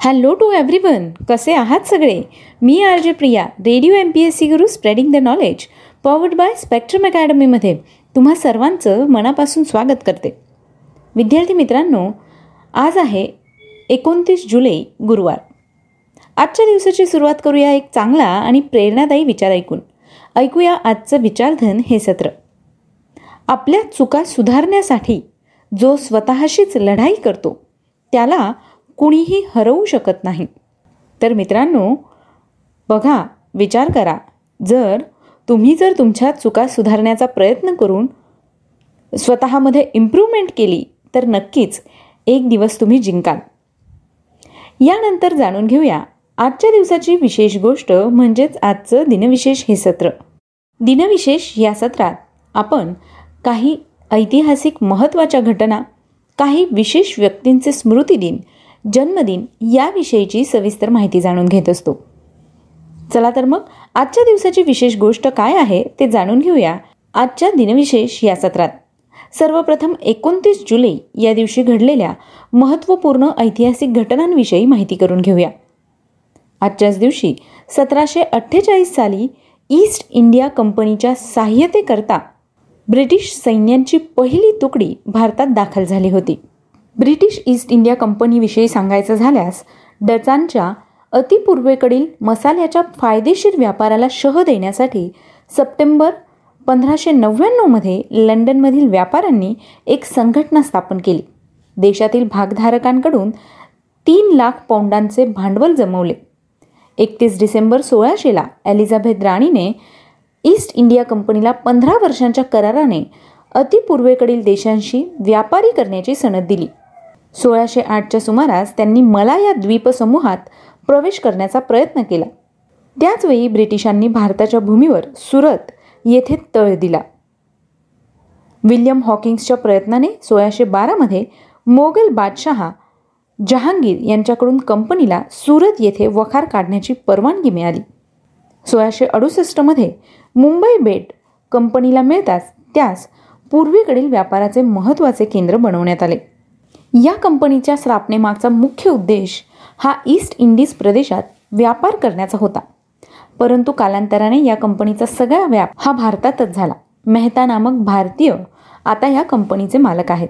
Hello to everyone कसे आहात सगळे? मी R J Priya Radio M P S C Guru spreading the knowledge powered by Spectrum अकॅडमीमध्ये तुम्हा सर्वांचं मनापासून स्वागत करते. विद्यार्थी मित्रांनो आज आहे एकोणतीस जुलै गुरुवार. आजच्या दिवसाची सुरुवात करूया एक चांगला आणि प्रेरणादायी विचार ऐकून. ऐकूया आजचं विचारधन हे सत्र. आपल्या चुका सुधारण्यासाठी जो स्वतःशीच लढाई करतो त्याला कुणीही हरवू शकत नाही. तर मित्रांनो बघा विचार करा. जर तुम्ही जर तुमच्या चुका सुधारण्याचा प्रयत्न करून स्वतःमध्ये इम्प्रूव्हमेंट केली तर नक्कीच एक दिवस तुम्ही जिंकाल. यानंतर जाणून घेऊया आजच्या दिवसाची विशेष गोष्ट म्हणजेच आजचं दिनविशेष हे सत्र. दिनविशेष या सत्रात आपण काही ऐतिहासिक महत्त्वाच्या घटना काही विशेष व्यक्तींचे स्मृतिदिन जन्मदिन याविषयीची सविस्तर माहिती जाणून घेत असतो. चला तर मग आजच्या दिवसाची विशेष गोष्ट काय आहे ते जाणून घेऊया आजच्या दिनविशेष या सत्रात. सर्वप्रथम एकोणतीस जुलै या दिवशी घडलेल्या महत्त्वपूर्ण ऐतिहासिक घटनांविषयी माहिती करून घेऊया. आजच्याच दिवशी सतराशे अठ्ठेचाळीस साली ईस्ट इंडिया कंपनीच्या सहाय्यतेकरता ब्रिटिश सैन्यांची पहिली तुकडी भारतात दाखल झाली होती. ब्रिटिश ईस्ट इंडिया कंपनीविषयी सांगायचं झाल्यास डचांच्या अतिपूर्वेकडील मसाल्याच्या फायदेशीर व्यापाराला शह देण्यासाठी सप्टेंबर पंधराशे नव्याण्णवमध्ये लंडनमधील व्यापाऱ्यांनी एक संघटना स्थापन केली. देशातील भागधारकांकडून तीन लाख पौंडांचे भांडवल जमवले. एकतीस डिसेंबर सोळाशेला एलिझाबेथ राणीने ईस्ट इंडिया कंपनीला पंधरा वर्षांच्या कराराने अतिपूर्वेकडील देशांशी व्यापारी करण्याची सनद दिली. सोळाशे आठच्या सुमारास त्यांनी मला या द्वीपसमूहात प्रवेश करण्याचा प्रयत्न केला. त्याचवेळी ब्रिटिशांनी भारताच्या भूमीवर सुरत येथे तळ दिला. विल्यम हॉकिंग्सच्या प्रयत्नाने सोळाशे बारामध्ये मोगल बादशहा जहांगीर यांच्याकडून कंपनीला सुरत येथे वखार काढण्याची परवानगी मिळाली. सोळाशे अडुसष्टमध्ये मुंबई बेट कंपनीला मिळताच त्यास पूर्वेकडील व्यापाराचे महत्त्वाचे केंद्र बनवण्यात आले. या कंपनीच्या स्थापनेमागचा मुख्य उद्देश हा ईस्ट इंडिज प्रदेशात व्यापार करण्याचा होता. परंतु कालांतराने या कंपनीचा सगळा व्याप हा भारतातच झाला. मेहता नामक भारतीय आता या कंपनीचे मालक आहेत.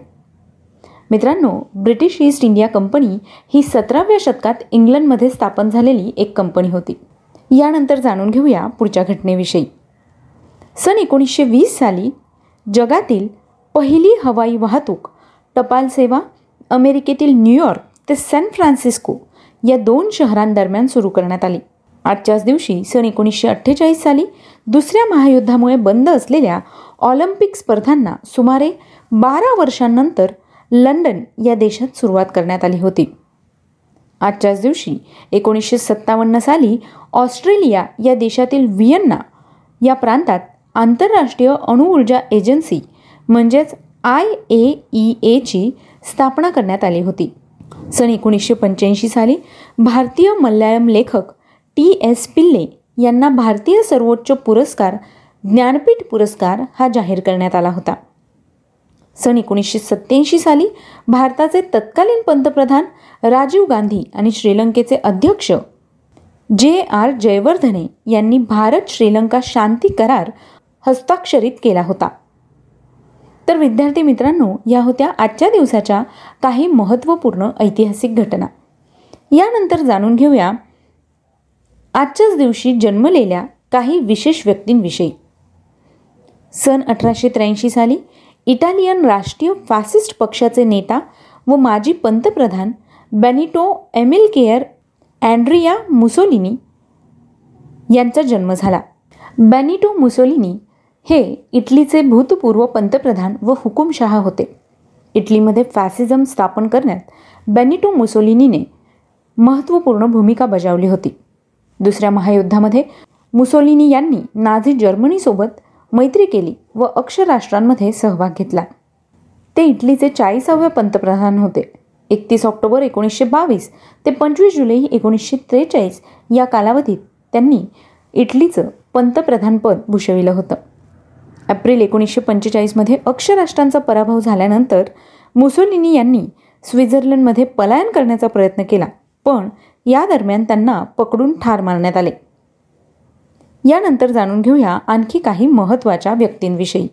मित्रांनो ब्रिटिश ईस्ट इंडिया कंपनी ही सतराव्या शतकात इंग्लंडमध्ये स्थापन झालेली एक कंपनी होती. यानंतर जाणून घेऊया पुढच्या घटनेविषयी. सन एकोणीसशे वीस साली जगातील पहिली हवाई वाहतूक टपाल सेवा अमेरिकेतील न्यूयॉर्क ते सॅन फ्रान्सिस्को या दोन शहरांदरम्यान सुरू करण्यात आली. आजच्याच दिवशी सन एकोणीसशे अठ्ठेचाळीस साली दुसऱ्या महायुद्धामुळे बंद असलेल्या ऑलिम्पिक स्पर्धांना सुमारे बारा वर्षांनंतर लंडन या देशात सुरुवात करण्यात आली होती. आजच्याच दिवशी एकोणीसशे सत्तावन्न साली ऑस्ट्रेलिया या देशातील व्हिएन्ना या प्रांतात आंतरराष्ट्रीय अणुऊर्जा एजन्सी म्हणजेच आय ए ई एची स्थापना करण्यात आली होती. सन एकोणीसशे पंच्याऐंशी साली भारतीय मल्याळम लेखक टी एस पिल्ले यांना भारतीय सर्वोच्च पुरस्कार ज्ञानपीठ पुरस्कार हा जाहीर करण्यात आला होता. सन एकोणीसशे सत्त्याऐंशी साली भारताचे तत्कालीन पंतप्रधान राजीव गांधी आणि श्रीलंकेचे अध्यक्ष जे आर जयवर्धने यांनी भारत श्रीलंका शांती करार हस्ताक्षरित केला होता. तर विद्यार्थी मित्रांनो या होत्या आजच्या दिवसाच्या काही महत्त्वपूर्ण ऐतिहासिक घटना. यानंतर जाणून घेऊया आजच्याच दिवशी जन्मलेल्या काही विशेष व्यक्तींविषयी. सन अठराशे त्र्याऐंशी साली इटालियन राष्ट्रीय फासिस्ट पक्षाचे नेता व माजी पंतप्रधान Benito Amilcare Andrea Mussolini यांचा जन्म झाला. बेनिटो मुसोलिनी हे इटलीचे भूतपूर्व पंतप्रधान व हुकुमशहा होते. इटलीमध्ये फॅसिझम स्थापन करण्यात बेनिटो मुसोलिनीने महत्त्वपूर्ण भूमिका बजावली होती. दुसऱ्या महायुद्धामध्ये मुसोलिनी यांनी नाझी जर्मनीसोबत मैत्री केली व अक्षराष्ट्रांमध्ये सहभाग घेतला. ते इटलीचे चाळीसावे पंतप्रधान होते. एकतीस ऑक्टोबर एकोणीसशे बावीस ते पंचवीस जुलै एकोणीसशे त्रेचाळीस या कालावधीत त्यांनी इटलीचं पंतप्रधानपद भूषविलं होतं. एप्रिल एकोणीसशे पंचेचाळीसमध्ये अक्षराष्ट्रांचा पराभव झाल्यानंतर मुसोलिनी यांनी स्वित्झर्लंडमध्ये पलायन करण्याचा प्रयत्न केला पण या दरम्यान त्यांना पकडून ठार मारण्यात आले. यानंतर जाणून घेऊया आणखी काही महत्त्वाच्या व्यक्तींविषयी.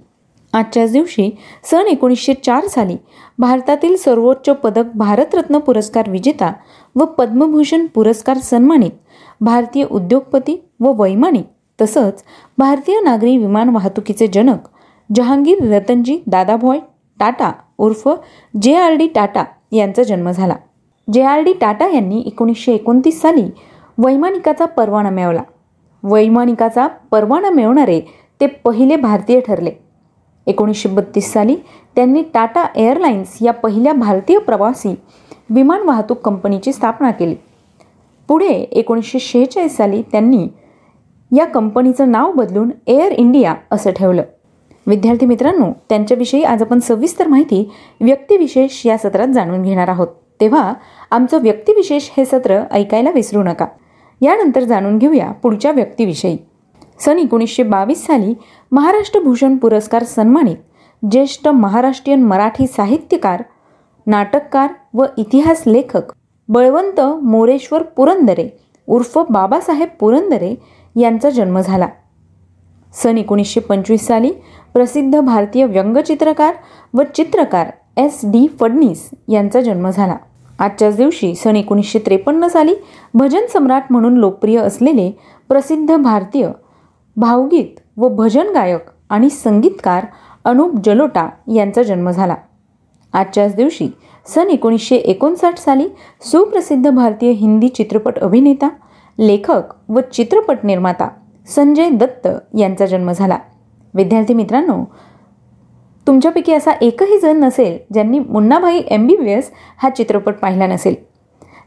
आजच्याच दिवशी सन एकोणीसशे चार साली भारतातील सर्वोच्च पदक भारतरत्न पुरस्कार विजेता व पद्मभूषण पुरस्कार सन्मानित भारतीय उद्योगपती व वैमानिक तसंच भारतीय नागरी विमान वाहतुकीचे जनक जहांगीर रतनजी दादाभॉय टाटा उर्फ जे आर डी टाटा यांचा जन्म झाला. जे आर डी टाटा यांनी एकोणीसशे एकोणतीस साली वैमानिकाचा परवाना मिळवला. वैमानिकाचा परवाना मिळवणारे ते पहिले भारतीय ठरले. एकोणीसशे बत्तीस साली त्यांनी टाटा एअरलाइन्स या पहिल्या भारतीय प्रवासी विमान वाहतूक कंपनीची स्थापना केली. पुढे एकोणीसशे शेहेचाळीस साली त्यांनी या कंपनीचं नाव बदलून एअर इंडिया असं ठेवलं. विद्यार्थी मित्रांनो त्यांच्याविषयी आज आपण सविस्तर माहिती व्यक्तिविशेष या सत्रात जाणून घेणार आहोत. तेव्हा आमचं व्यक्तिविशेष हे सत्र ऐकायला विसरू नका. यानंतर जाणून घेऊया पुढच्या व्यक्तीविषयी. सन एकोणीसशे बावीस साली महाराष्ट्र भूषण पुरस्कार सन्मानित ज्येष्ठ महाराष्ट्रीयन मराठी साहित्यकार नाटककार व इतिहास लेखक बळवंत मोरेश्वर पुरंदरे उर्फ बाबासाहेब पुरंदरे यांचा जन्म झाला. सन एकोणीसशे पंचवीस साली प्रसिद्ध भारतीय व्यंगचित्रकार व चित्रकार एस डी फडणीस यांचा जन्म झाला. आजच्याच दिवशी सन एकोणीसशे त्रेपन्न साली भजन सम्राट म्हणून लोकप्रिय असलेले प्रसिद्ध भारतीय भावगीत व भजन गायक आणि संगीतकार अनुप जलोटा यांचा जन्म झाला. आजच्याच दिवशी सन एकोणीसशे एकोणसाठ साली सुप्रसिद्ध भारतीय हिंदी चित्रपट अभिनेता लेखक व चित्रपट निर्माता संजय दत्त यांचा जन्म झाला. विद्यार्थी मित्रांनो तुमच्यापैकी असा एकही जण नसेल ज्यांनी Munnabhai M B B S हा चित्रपट पाहिला नसेल.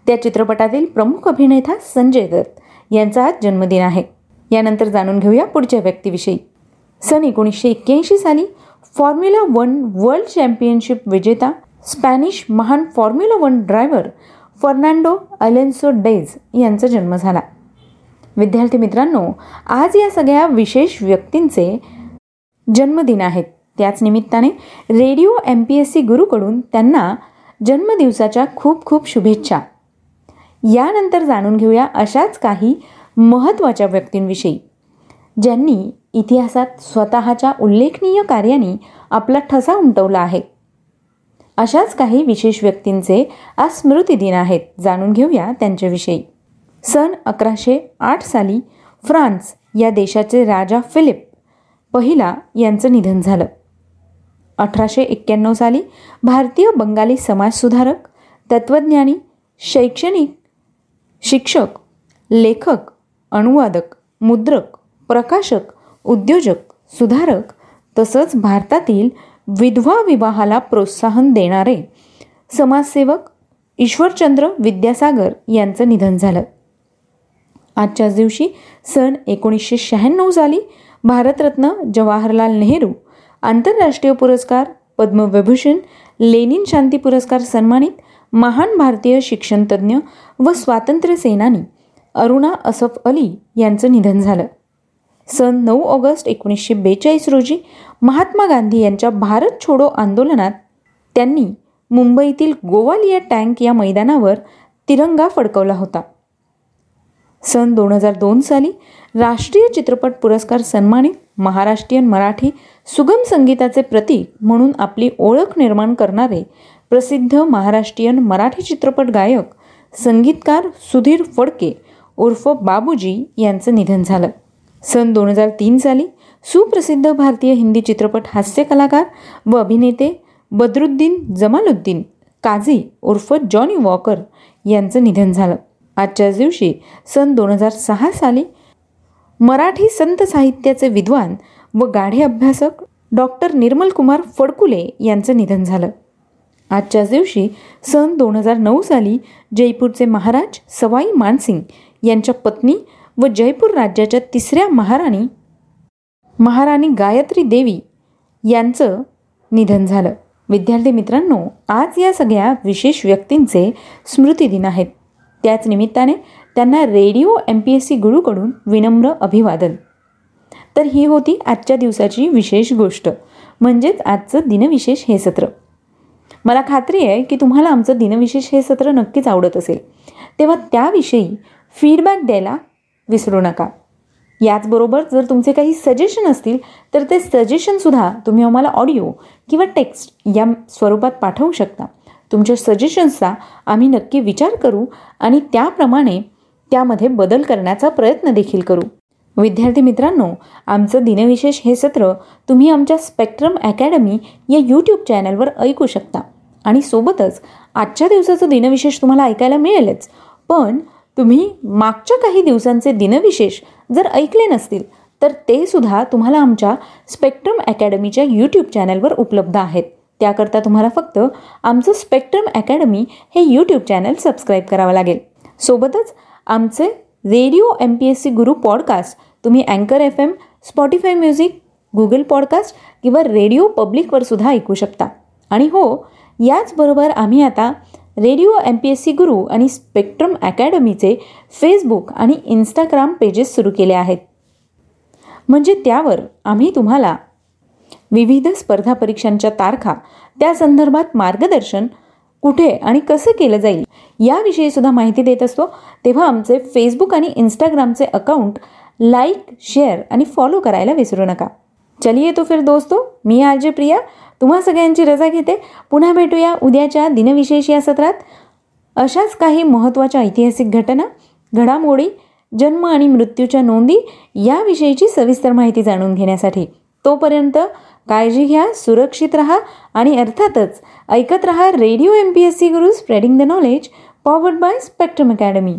त्या चित्रपटातील प्रमुख अभिनेता संजय दत्त यांचा आज जन्मदिन आहे. यानंतर जाणून घेऊया पुढच्या व्यक्तीविषयी. सन एकोणीसशे एक्क्याऐंशी साली फॉर्म्युला वन वर्ल्ड चॅम्पियनशिप विजेता स्पॅनिश महान Formula One driver Fernando Alonso Diaz यांचा जन्म झाला. विद्यार्थी मित्रांनो आज या सगळ्या विशेष व्यक्तींचे जन्मदिन आहेत. त्याच निमित्ताने Radio M P S C गुरुकडून त्यांना जन्मदिवसाच्या खूप खूप शुभेच्छा. यानंतर जाणून घेऊया अशाच काही महत्त्वाच्या व्यक्तींविषयी ज्यांनी इतिहासात स्वतःच्या उल्लेखनीय कार्याने आपला ठसा उमटवला आहे. अशाच काही विशेष व्यक्तींचे आज स्मृतिदिन आहेत. जाणून घेऊया त्यांच्याविषयी. सन अकराशे आठ साली फ्रान्स या देशाचे राजा फिलिप पहिला यांचं निधन झालं. अठराशे एक्क्याण्णव साली भारतीय बंगाली समाजसुधारक तत्त्वज्ञानी शैक्षणिक शिक्षक लेखक अनुवादक मुद्रक प्रकाशक उद्योजक सुधारक तसंच भारतातील विधवा विवाहाला प्रोत्साहन देणारे समाजसेवक ईश्वरचंद्र विद्यासागर यांचं निधन झालं. आजच्याच दिवशी सन एकोणीसशे शहाण्णव साली भारतरत्न जवाहरलाल नेहरू आंतरराष्ट्रीय पुरस्कार पद्मविभूषण लेनिन शांती पुरस्कार सन्मानित महान भारतीय शिक्षणतज्ज्ञ व स्वातंत्र्य सेनानी अरुणा असफ अली यांचं निधन झालं. सन नऊ ऑगस्ट एकोणीसशे बेचाळीस रोजी महात्मा गांधी यांच्या भारत छोडो आंदोलनात त्यांनी मुंबईतील गोवालिया टँक या मैदानावर तिरंगा फडकवला होता. सन दोन हजार दोन साली राष्ट्रीय चित्रपट पुरस्कार सन्मानित महाराष्ट्रीयन मराठी सुगम संगीताचे प्रतीक म्हणून आपली ओळख निर्माण करणारे प्रसिद्ध महाराष्ट्रीयन मराठी चित्रपट गायक संगीतकार सुधीर फडके उर्फ बाबूजी यांचं निधन झालं. सन दोन हजार तीन साली सुप्रसिद्ध भारतीय हिंदी चित्रपट हास्य कलाकार व अभिनेते बदरुद्दीन जमालुद्दीन काझी उर्फ जॉनी वॉकर यांचं निधन झालं. आजच्याच दिवशी सन दोन हजार सहा साली मराठी संत साहित्याचे विद्वान व गाढे अभ्यासक डॉक्टर निर्मलकुमार फडकुले यांचं निधन झालं. आजच्याच दिवशी सन दोन हजार नऊ साली जयपूरचे महाराज सवाई मानसिंग यांच्या पत्नी व जयपूर राज्याच्या तिसऱ्या महाराणी महाराणी गायत्री देवी यांचं निधन झालं. विद्यार्थी मित्रांनो आज या सगळ्या विशेष व्यक्तींचे स्मृतिदिन आहेत. त्याच निमित्ताने त्यांना Radio M P S C गुरुकडून विनम्र अभिवादन. तर ही होती आजच्या दिवसाची विशेष गोष्ट. म्हणजेच आजचं दिनविशेष हे सत्र. मला खात्री आहे की तुम्हाला आमचं दिनविशेष हे सत्र नक्कीच आवडत असेल. तेव्हा त्याविषयी फीडबॅक द्यायला विसरू नका. याचबरोबर जर तुमचे काही सजेशन असतील तर ते सजेशनसुद्धा तुम्ही आम्हाला ऑडिओ किंवा टेक्स्ट या स्वरूपात पाठवू शकता. तुमच्या सजेशन्सचा आम्ही नक्की विचार करू आणि त्याप्रमाणे त्यामध्ये बदल करण्याचा प्रयत्न देखील करू. विद्यार्थी मित्रांनो आमचं दिनविशेष हे सत्र तुम्ही आमच्या स्पेक्ट्रम अकॅडमी या यूट्यूब चॅनलवर ऐकू शकता. आणि सोबतच आजच्या दिवसाचं दिनविशेष तुम्हाला ऐकायला मिळेलच. पण तुम्ही मागच्या काही दिवसांचे दिनविशेष जर ऐकले नसतील तर ते सुद्धा तुम्हाला आमच्या स्पेक्ट्रम अकॅडमीच्या यूट्यूब चॅनलवर उपलब्ध आहेत. त्याकरता तुम्हाला फक्त आमचं स्पेक्ट्रम अकॅडमी हे यूट्यूब चॅनल सबस्क्राईब करावं लागेल. सोबतच आमचे Radio M P S C Guru podcast तुम्ही अँकर F M Spotify music Google podcast किंवा रेडिओ पब्लिकवर सुद्धा ऐकू शकता. आणि हो याचबरोबर आम्ही आता Radio M P S C Guru आणि स्पेक्ट्रम अकॅडमीचे फेसबुक आणि इंस्टाग्राम पेजेस सुरू केले आहेत. म्हणजे त्यावर आम्ही तुम्हाला विविध स्पर्धा परीक्षांच्या तारखा त्या संदर्भात मार्गदर्शन कुठे आणि कसं केलं जाईल याविषयी सुद्धा माहिती देत असतो. तेव्हा आमचे फेसबुक आणि इंस्टाग्रामचे अकाउंट लाईक शेअर आणि फॉलो करायला विसरू नका. चलिये तो फिर दोस्तो मी आरजे प्रिया तुम्हा सगळ्यांची रजा घेते. पुन्हा भेटूया उद्याच्या दिनविशेष या सत्रात. अशाच काही महत्त्वाच्या ऐतिहासिक घटना घडामोडी जन्म आणि मृत्यूच्या नोंदी याविषयीची सविस्तर माहिती जाणून घेण्यासाठी. तोपर्यंत काळजी घ्या सुरक्षित रहा आणि अर्थातच ऐकत रहा Radio M P S C Guru spreading the knowledge powered by Spectrum Academy